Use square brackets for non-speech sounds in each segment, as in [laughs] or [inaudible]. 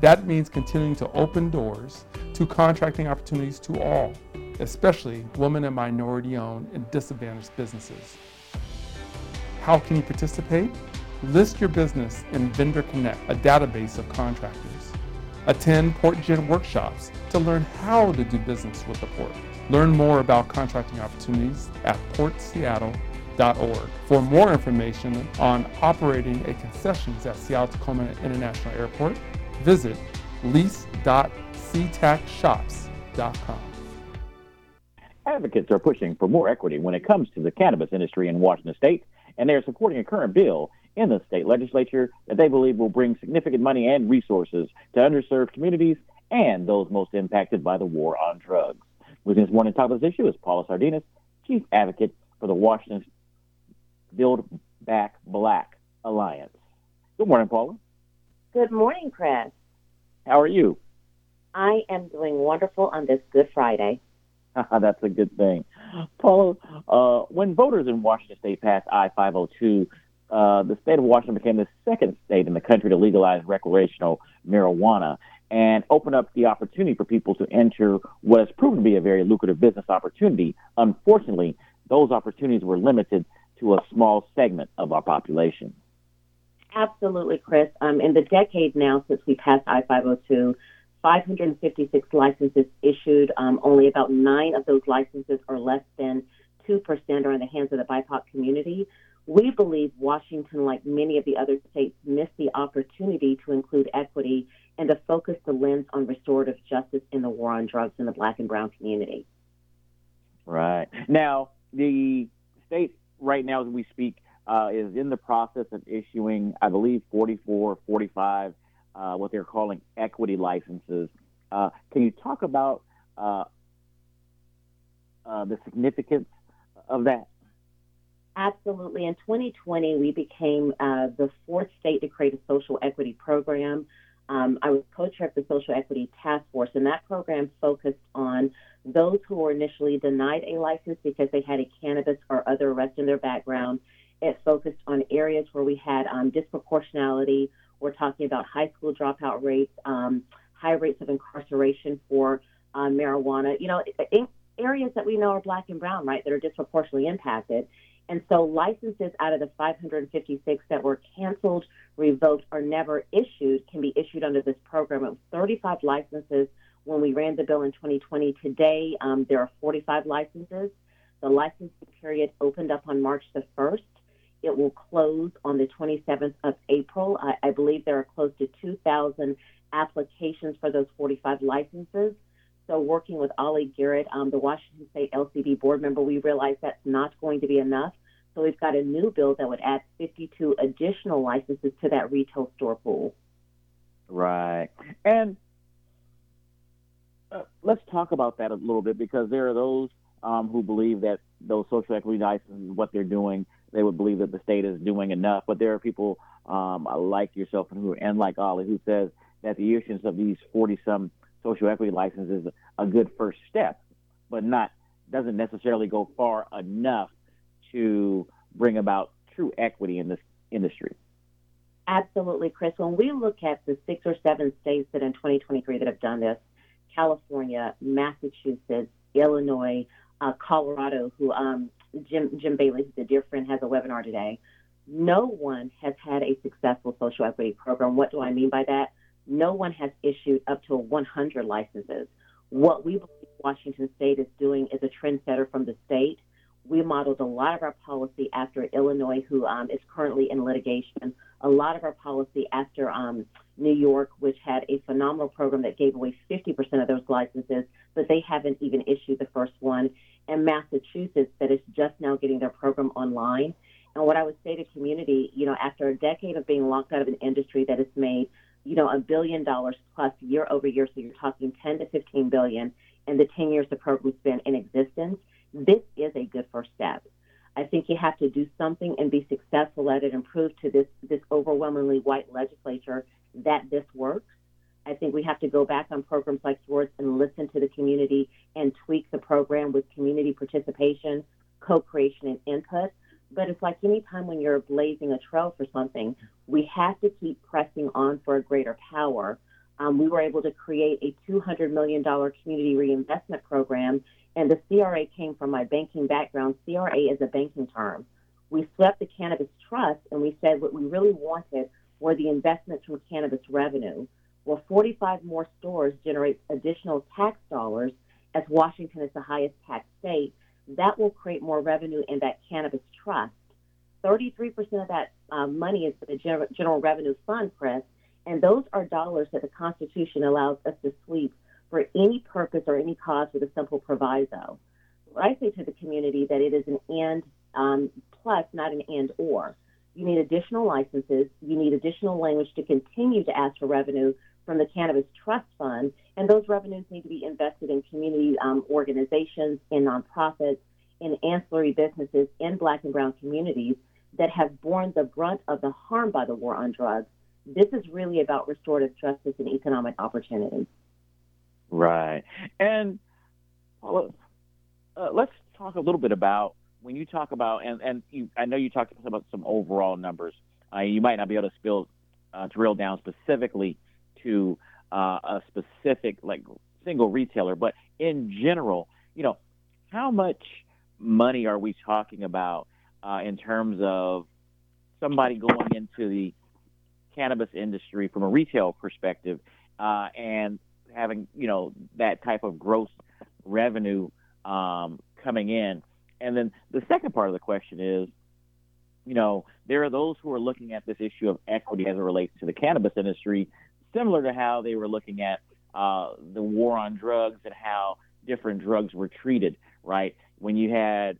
That means continuing to open doors to contracting opportunities to all, especially women and minority owned and disadvantaged businesses. How can you participate? List your business in Vendor Connect, a database of contractors. Attend PortGen workshops to learn how to do business with the port. Learn more about contracting opportunities at portseattle.org. For more information on operating a concessions at Seattle Tacoma International Airport, visit lease.seatacshops.com. Advocates are pushing for more equity when it comes to the cannabis industry in Washington state, and they are supporting a current bill in the state legislature that they believe will bring significant money and resources to underserved communities and those most impacted by the war on drugs. With this morning top of this issue is Paula Sardinas, Chief Advocate for the Washington Build Back Black Alliance. Good morning, Paula. Good morning, Chris. How are you? I am doing wonderful on this Good Friday. [laughs] That's a good thing. Paula, uh, when voters in Washington state passed I 502, uh, the state of Washington became the second state in the country to legalize recreational marijuana and open up the opportunity for people to enter what has proven to be a very lucrative business opportunity. Unfortunately, those opportunities were limited to a small segment of our population. Absolutely, Chris. Um, in the decade now since we passed I 502, 556 licenses issued. Um, only about nine of those licenses, or less than 2%, are in the hands of the BIPOC community. We believe Washington, like many of the other states, missed the opportunity to include equity and to focus the lens on restorative justice in the war on drugs in the black and brown community. Right. Now, the state right now, as we speak, uh, is in the process of issuing, I believe, 44, 45, uh, what they're calling equity licenses. Uh, can you talk about uh, uh, the significance of that? Absolutely. In 2020, we became uh, the fourth state to create a social equity program. Um, I was co-chair of the Social Equity Task Force, and that program focused on those who were initially denied a license because they had a cannabis or other arrest in their background. It focused on areas where we had um, disproportionality. We're talking about high school dropout rates, um, high rates of incarceration for uh, marijuana. You know, areas that we know are black and brown, right, that are disproportionately impacted. And so licenses out of the 556 that were canceled, revoked, or never issued can be issued under this program. It was 35 licenses when we ran the bill in 2020. Today, um, there are 45 licenses. The licensing period opened up on March the 1st. It will close on the 27th of April. I, I believe there are close to 2,000 applications for those 45 licenses. So, working with Ollie Garrett, um, the Washington State LCB board member, we realized that's not going to be enough. So, we've got a new bill that would add 52 additional licenses to that retail store pool. Right. And uh, let's talk about that a little bit because there are those um, who believe that those social equity licenses, what they're doing, they would believe that the state is doing enough. But there are people um, like yourself and who and like Ollie who says that the issuance of these 40 some social equity licenses is a good first step, but not doesn't necessarily go far enough to bring about true equity in this industry. Absolutely, Chris. When we look at the six or seven states that in 2023 that have done this, California, Massachusetts, Illinois, uh, Colorado, who um, Jim Jim Bailey, who's a dear friend, has a webinar today. No one has had a successful social equity program. What do I mean by that? no one has issued up to 100 licenses. What we believe Washington State is doing is a trendsetter from the state. We modeled a lot of our policy after Illinois, who um, is currently in litigation, a lot of our policy after um, New York, which had a phenomenal program that gave away 50% of those licenses, but they haven't even issued the first one, and Massachusetts, that is just now getting their program online. And what I would say to community, you know, after a decade of being locked out of an industry that has made you know, a billion dollars plus year over year. So you're talking 10 to 15 billion in the 10 years the program's been in existence. this is a good first step. I think you have to do something and be successful at it and prove to this, this overwhelmingly white legislature that this works. I think we have to go back on programs like yours and listen to the community and tweak the program with community participation, co creation, and input. But it's like any time when you're blazing a trail for something, we have to keep pressing on for a greater power. Um, we were able to create a $200 million community reinvestment program, and the CRA came from my banking background. CRA is a banking term. We swept the cannabis trust and we said what we really wanted were the investments from cannabis revenue. Well, 45 more stores generate additional tax dollars as Washington is the highest tax state. That will create more revenue in that cannabis trust. 33% of that um, money is for the General, General Revenue Fund, Chris, and those are dollars that the Constitution allows us to sweep for any purpose or any cause with a simple proviso. I say to the community that it is an and um, plus, not an and or. You need additional licenses. You need additional language to continue to ask for revenue from the Cannabis Trust Fund, and those revenues need to be invested in community um, organizations, in nonprofits, in ancillary businesses in Black and Brown communities that have borne the brunt of the harm by the war on drugs. This is really about restorative justice and economic opportunity. Right. And well, uh, let's talk a little bit about when you talk about, and, and you, I know you talked about some overall numbers. Uh, you might not be able to spill, uh, drill down specifically to uh, a specific like single retailer, but in general, you know, how much money are we talking about uh, in terms of somebody going into the cannabis industry from a retail perspective uh, and having you know that type of gross revenue um, coming in. And then the second part of the question is, you know, there are those who are looking at this issue of equity as it relates to the cannabis industry, similar to how they were looking at uh, the war on drugs and how different drugs were treated, right? When you had,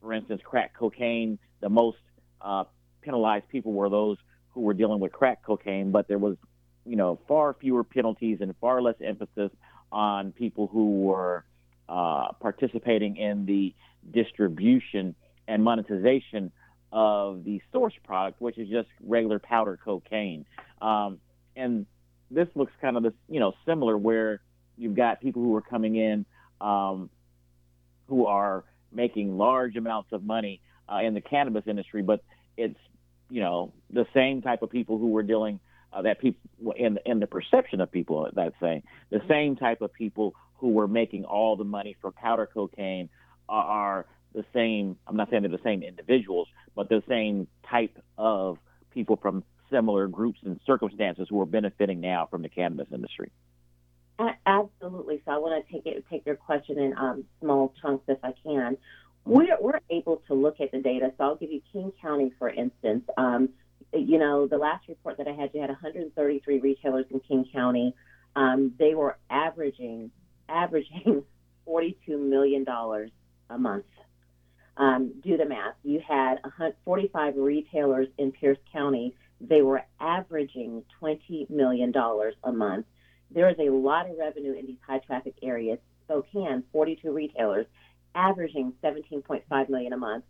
for instance, crack cocaine, the most uh, penalized people were those who were dealing with crack cocaine, but there was, you know, far fewer penalties and far less emphasis on people who were uh, participating in the distribution and monetization of the source product, which is just regular powder cocaine. Um, and this looks kind of this, you know, similar where you've got people who are coming in um, who are making large amounts of money uh, in the cannabis industry, but it's you know the same type of people who were dealing uh, that people in in the perception of people that say the same type of people who were making all the money for powder cocaine are, are the same. I'm not saying they're the same individuals, but the same type of people from similar groups and circumstances who are benefiting now from the cannabis industry. Absolutely. So I want to take it, take your question in um, small chunks if I can. We're, we're able to look at the data. So I'll give you King County, for instance. Um, you know, the last report that I had, you had 133 retailers in King County. Um, they were averaging averaging [laughs] 42 million dollars a month. Um, do the math. You had 45 retailers in Pierce County. They were averaging 20 million dollars a month there is a lot of revenue in these high traffic areas. Spokane, 42 retailers, averaging 17.5 million a month.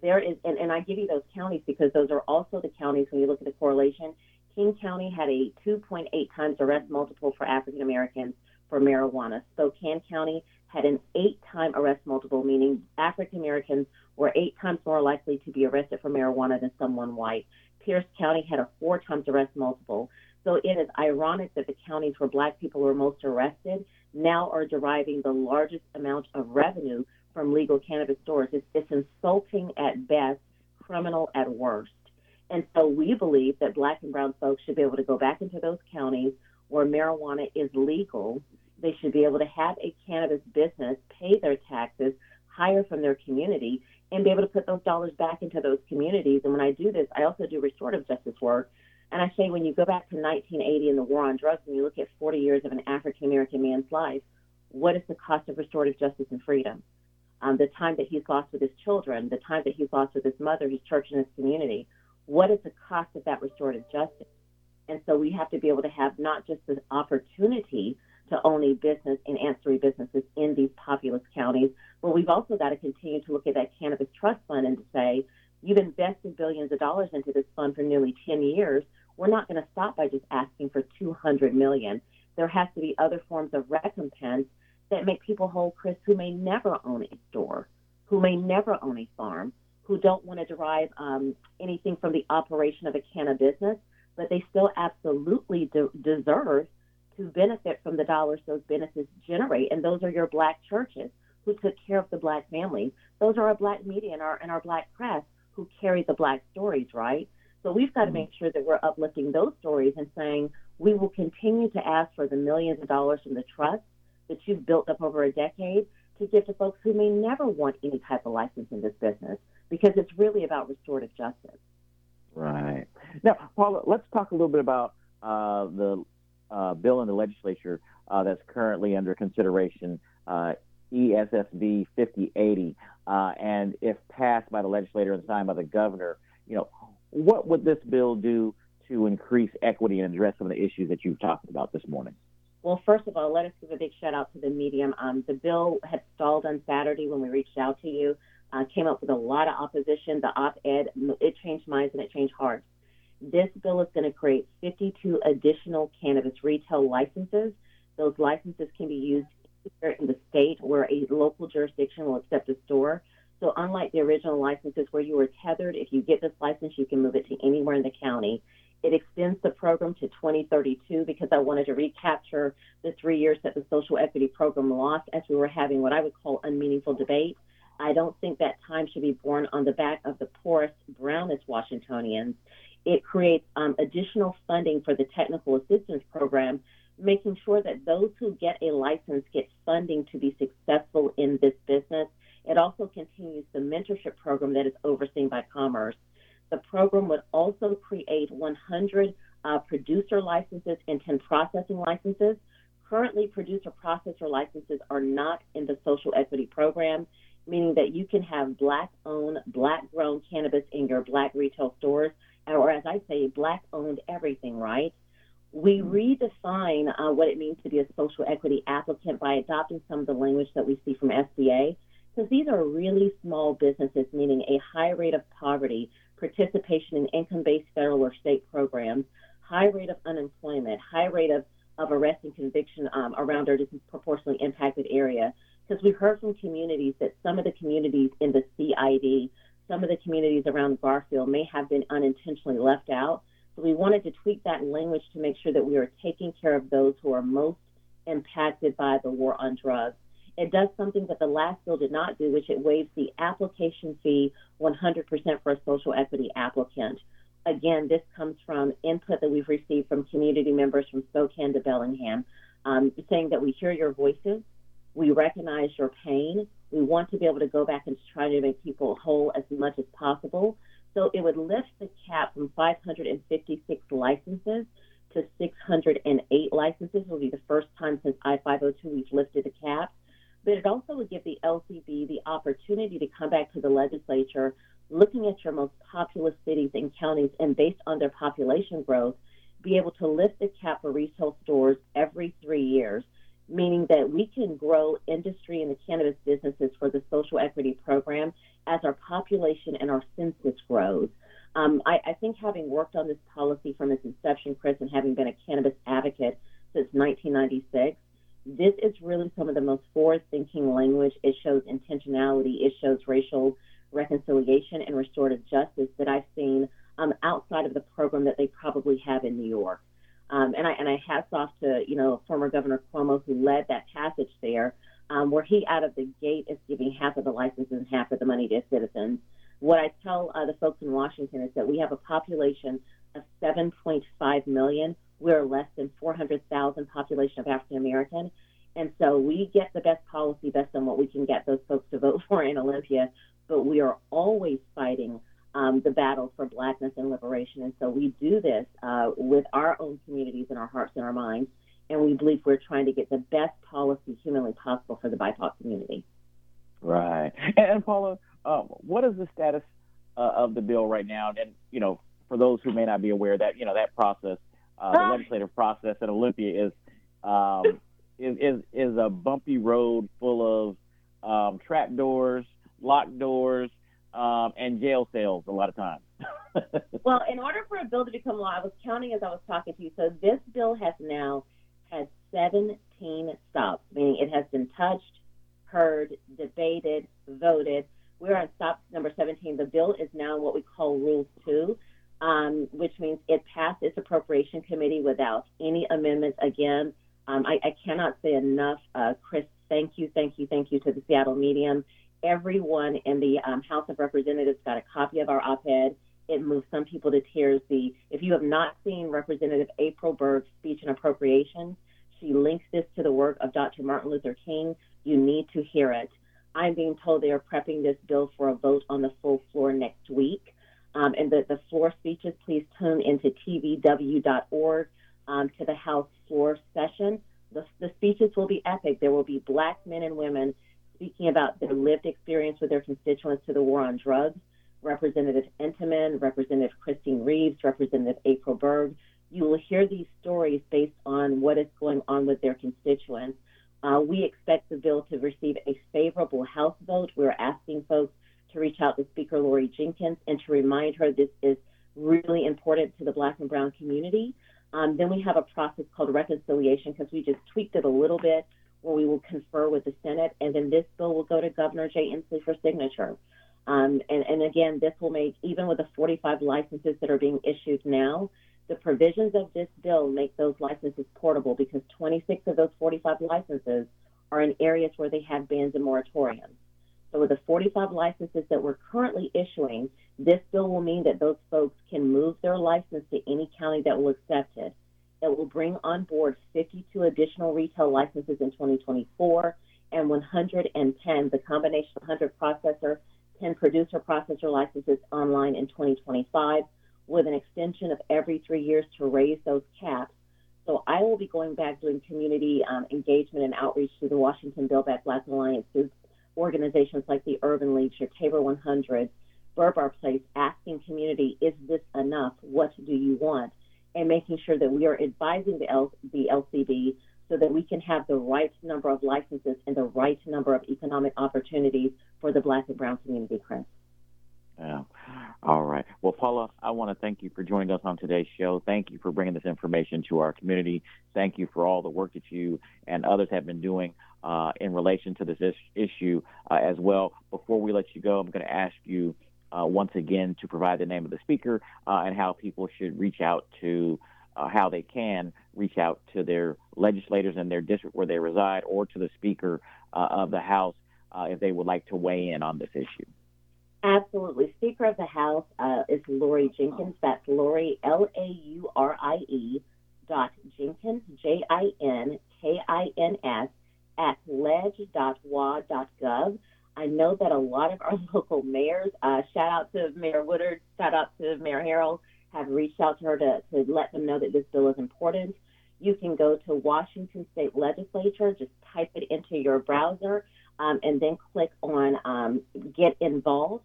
There is, and, and I give you those counties because those are also the counties when you look at the correlation. King County had a 2.8 times arrest multiple for African Americans for marijuana. Spokane County had an eight time arrest multiple, meaning African Americans were eight times more likely to be arrested for marijuana than someone white. Pierce County had a four times arrest multiple. So it is ironic that the counties where black people were most arrested now are deriving the largest amount of revenue from legal cannabis stores. It's, it's insulting at best, criminal at worst. And so we believe that black and brown folks should be able to go back into those counties where marijuana is legal. They should be able to have a cannabis business, pay their taxes, hire from their community, and be able to put those dollars back into those communities. And when I do this, I also do restorative justice work and I say, when you go back to 1980 and the war on drugs, and you look at 40 years of an African American man's life, what is the cost of restorative justice and freedom? Um, the time that he's lost with his children, the time that he's lost with his mother, his church, and his community. What is the cost of that restorative justice? And so we have to be able to have not just the opportunity to own a business and ancillary businesses in these populous counties. But we've also got to continue to look at that cannabis trust fund and to say, you've invested billions of dollars into this fund for nearly 10 years. We're not going to stop by just asking for 200 million. There has to be other forms of recompense that make people whole, Chris, who may never own a store, who may never own a farm, who don't want to derive um, anything from the operation of a cannabis business, but they still absolutely de- deserve to benefit from the dollars those benefits generate. And those are your black churches who took care of the black families. Those are our black media and our and our black press who carry the black stories, right? So we've got to mm-hmm. make sure that we're uplifting those stories and saying we will continue to ask for the millions of dollars from the trust that you've built up over a decade to give to folks who may never want any type of license in this business because it's really about restorative justice. Right. Now, Paula, let's talk a little bit about uh, the uh, bill in the legislature uh, that's currently under consideration, uh, ESSB 5080, uh, and if passed by the legislature and signed by the governor, you know, what would this bill do to increase equity and address some of the issues that you've talked about this morning? Well, first of all, let us give a big shout out to the medium. Um, the bill had stalled on Saturday when we reached out to you. Uh, came up with a lot of opposition. The op-ed it changed minds and it changed hearts. This bill is going to create 52 additional cannabis retail licenses. Those licenses can be used in the state where a local jurisdiction will accept a store. So, unlike the original licenses where you were tethered, if you get this license, you can move it to anywhere in the county. It extends the program to 2032 because I wanted to recapture the three years that the social equity program lost as we were having what I would call unmeaningful debate. I don't think that time should be borne on the back of the poorest, brownest Washingtonians. It creates um, additional funding for the technical assistance program, making sure that those who get a license get funding to be successful in this business. It also continues the mentorship program that is overseen by Commerce. Program would also create 100 uh, producer licenses and 10 processing licenses. Currently, producer processor licenses are not in the social equity program, meaning that you can have black owned, black grown cannabis in your black retail stores or as I say, black owned everything, right? We mm-hmm. redefine uh, what it means to be a social equity applicant by adopting some of the language that we see from SBA, because these are really small businesses, meaning a high rate of poverty, participation in income based federal or state programs, high rate of unemployment, high rate of, of arrest and conviction um, around our disproportionately impacted area. Because we've heard from communities that some of the communities in the CID some of the communities around Garfield may have been unintentionally left out. So we wanted to tweak that language to make sure that we are taking care of those who are most impacted by the war on drugs. It does something that the last bill did not do, which it waives the application fee 100% for a social equity applicant. Again, this comes from input that we've received from community members from Spokane to Bellingham, um, saying that we hear your voices, we recognize your pain, we want to be able to go back and try to make people whole as much as possible. So it would lift the cap from 556 licenses to 608 licenses. It will be the first time since I-502 we've lifted the cap. But it also would give the LCB the opportunity to come back to the legislature, looking at your most populous cities and counties, and based on their population growth, be able to lift the cap for retail stores every three years meaning that we can grow industry in the cannabis businesses for the social equity program as our population and our census grows. Um, I, I, think having worked on this policy from its inception, Chris, and having been a cannabis advocate since 1996, this is really some of the most forward-thinking language. It shows intentionality. It shows racial reconciliation and restorative justice that I've seen um, outside of the program that they probably have in New York. Um, and I and I hats off to you know former Governor Cuomo who led that passage there, um, where he out of the gate is giving half of the licenses and half of the money to citizens. What I tell uh, the folks in Washington is that we have a population of 7.5 million. We're less than 400,000 population of African American. And so we get the best policy based on what we can get those folks to vote [laughs] for in Olympia, but we are always fighting um, the battle for blackness and liberation. And so we do this uh, with our own communities in our hearts and our minds. And we believe we're trying to get the best policy humanly possible for the BIPOC community. Right. And, and Paula, uh, what is the status uh, of the bill right now? And, you know, for those who may not be aware that, you know, that process, uh, the legislative process at Olympia is um, is is, is a bumpy road full of um, trap doors, locked doors, um, and jail cells a lot of times. [laughs] well, in order for a bill to become law, I was counting as I was talking to you. So this bill has now had 17 stops, meaning it has been touched, heard, debated, voted. We're on stop number 17. The bill is now what we call Rule 2, um, which means it passed its appropriation committee without any amendments. Again, um, I, I, cannot say enough, uh, Chris. Thank you, thank you, thank you to the Seattle Medium. Everyone in the um, House of Representatives got a copy of our op-ed. It moved some people to tears. The if you have not seen Representative April Berg's speech and appropriations, she links this to the work of Dr. Martin Luther King. You need to hear it. I'm being told they are prepping this bill for a vote on the full floor next week. Um, and the, the floor speeches, please tune into tvw.org um, to the House floor session. The, the speeches will be epic. There will be black men and women speaking about their lived experience with their constituents to the war on drugs. Representative Entenman, Representative Kristine Reeves, Representative April Berg. You will hear these stories based on what is going on with their constituents. Uh, we expect the bill to receive a favorable House vote. We're asking folks to reach out to Speaker Laurie Jinkins and to remind her this is really important to the Black and Brown community. Um, then we have a process called reconciliation because we just tweaked it a little bit where we will confer with the Senate, and then this bill will go to Governor Jay Inslee for signature. Um, and, and again, this will make, even with the 45 licenses that are being issued now, the provisions of this bill make those licenses portable because 26 of those 45 licenses are in areas where they have bans and moratoriums. So with the 45 licenses that we're currently issuing, this bill will mean that those folks can move their license to any county that will accept it. It will bring on board 52 additional retail licenses in 2024 and 110, the combination 100 processor, 10 producer processor licenses online in 2025 with an extension of every three years to raise those caps. So I will be going back doing community um, engagement and outreach to the Washington Build Back Black Alliance organizations like the Urban League, your Tabor 100, Byrd Barr Place, asking community, is this enough? What do you want? And making sure that we are advising the, L- the LCB so that we can have the right number of licenses and the right number of economic opportunities for the Black and Brown community, Chris. Yeah. All right. Well, Paula, I want to thank you for joining us on today's show. Thank you for bringing this information to our community. Thank you for all the work that you and others have been doing uh, in relation to this is- issue uh, as well. Before we let you go, I'm going to ask you uh, once again to provide the name of the speaker uh, and how people should reach out to. Uh, how they can reach out to their legislators in their district where they reside or to the Speaker uh, of the House if they would like to weigh in on this issue. Absolutely. Speaker of the House is Laurie Jinkins. That's Laurie, L A U R I E, dot Jinkins, J I N K I N S, at leg.wa.gov. I know that a lot of our [laughs] local mayors, uh, shout out to Mayor Woodward, shout out to Mayor Harrell, have reached out to her to, to let them know that this bill is important. You can go to Washington State Legislature, just type it into your browser, um, and then click on um, Get Involved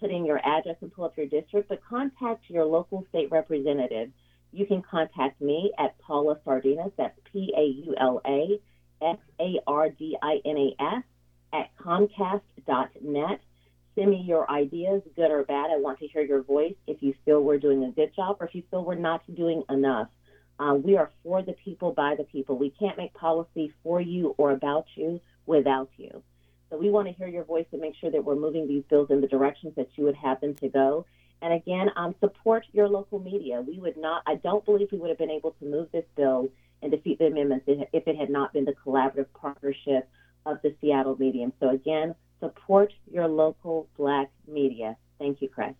put in your address and pull up your district, but contact your local state representative. You can contact me at Paula Sardinas, that's P A U L A S A R D I N A S, at Comcast.net. Send me your ideas, good or bad. I want to hear your voice if you feel we're doing a good job or if you feel we're not doing enough. Uh, we are for the people, by the people. We can't make policy for you or about you without you. So we want to hear your voice and make sure that we're moving these bills in the directions that you would have them to go. And again, um, support your local media. We would not, I don't believe we would have been able to move this bill and defeat the amendments if it had not been the collaborative partnership of the Seattle Medium. So again, support your local black media. Thank you, Chris.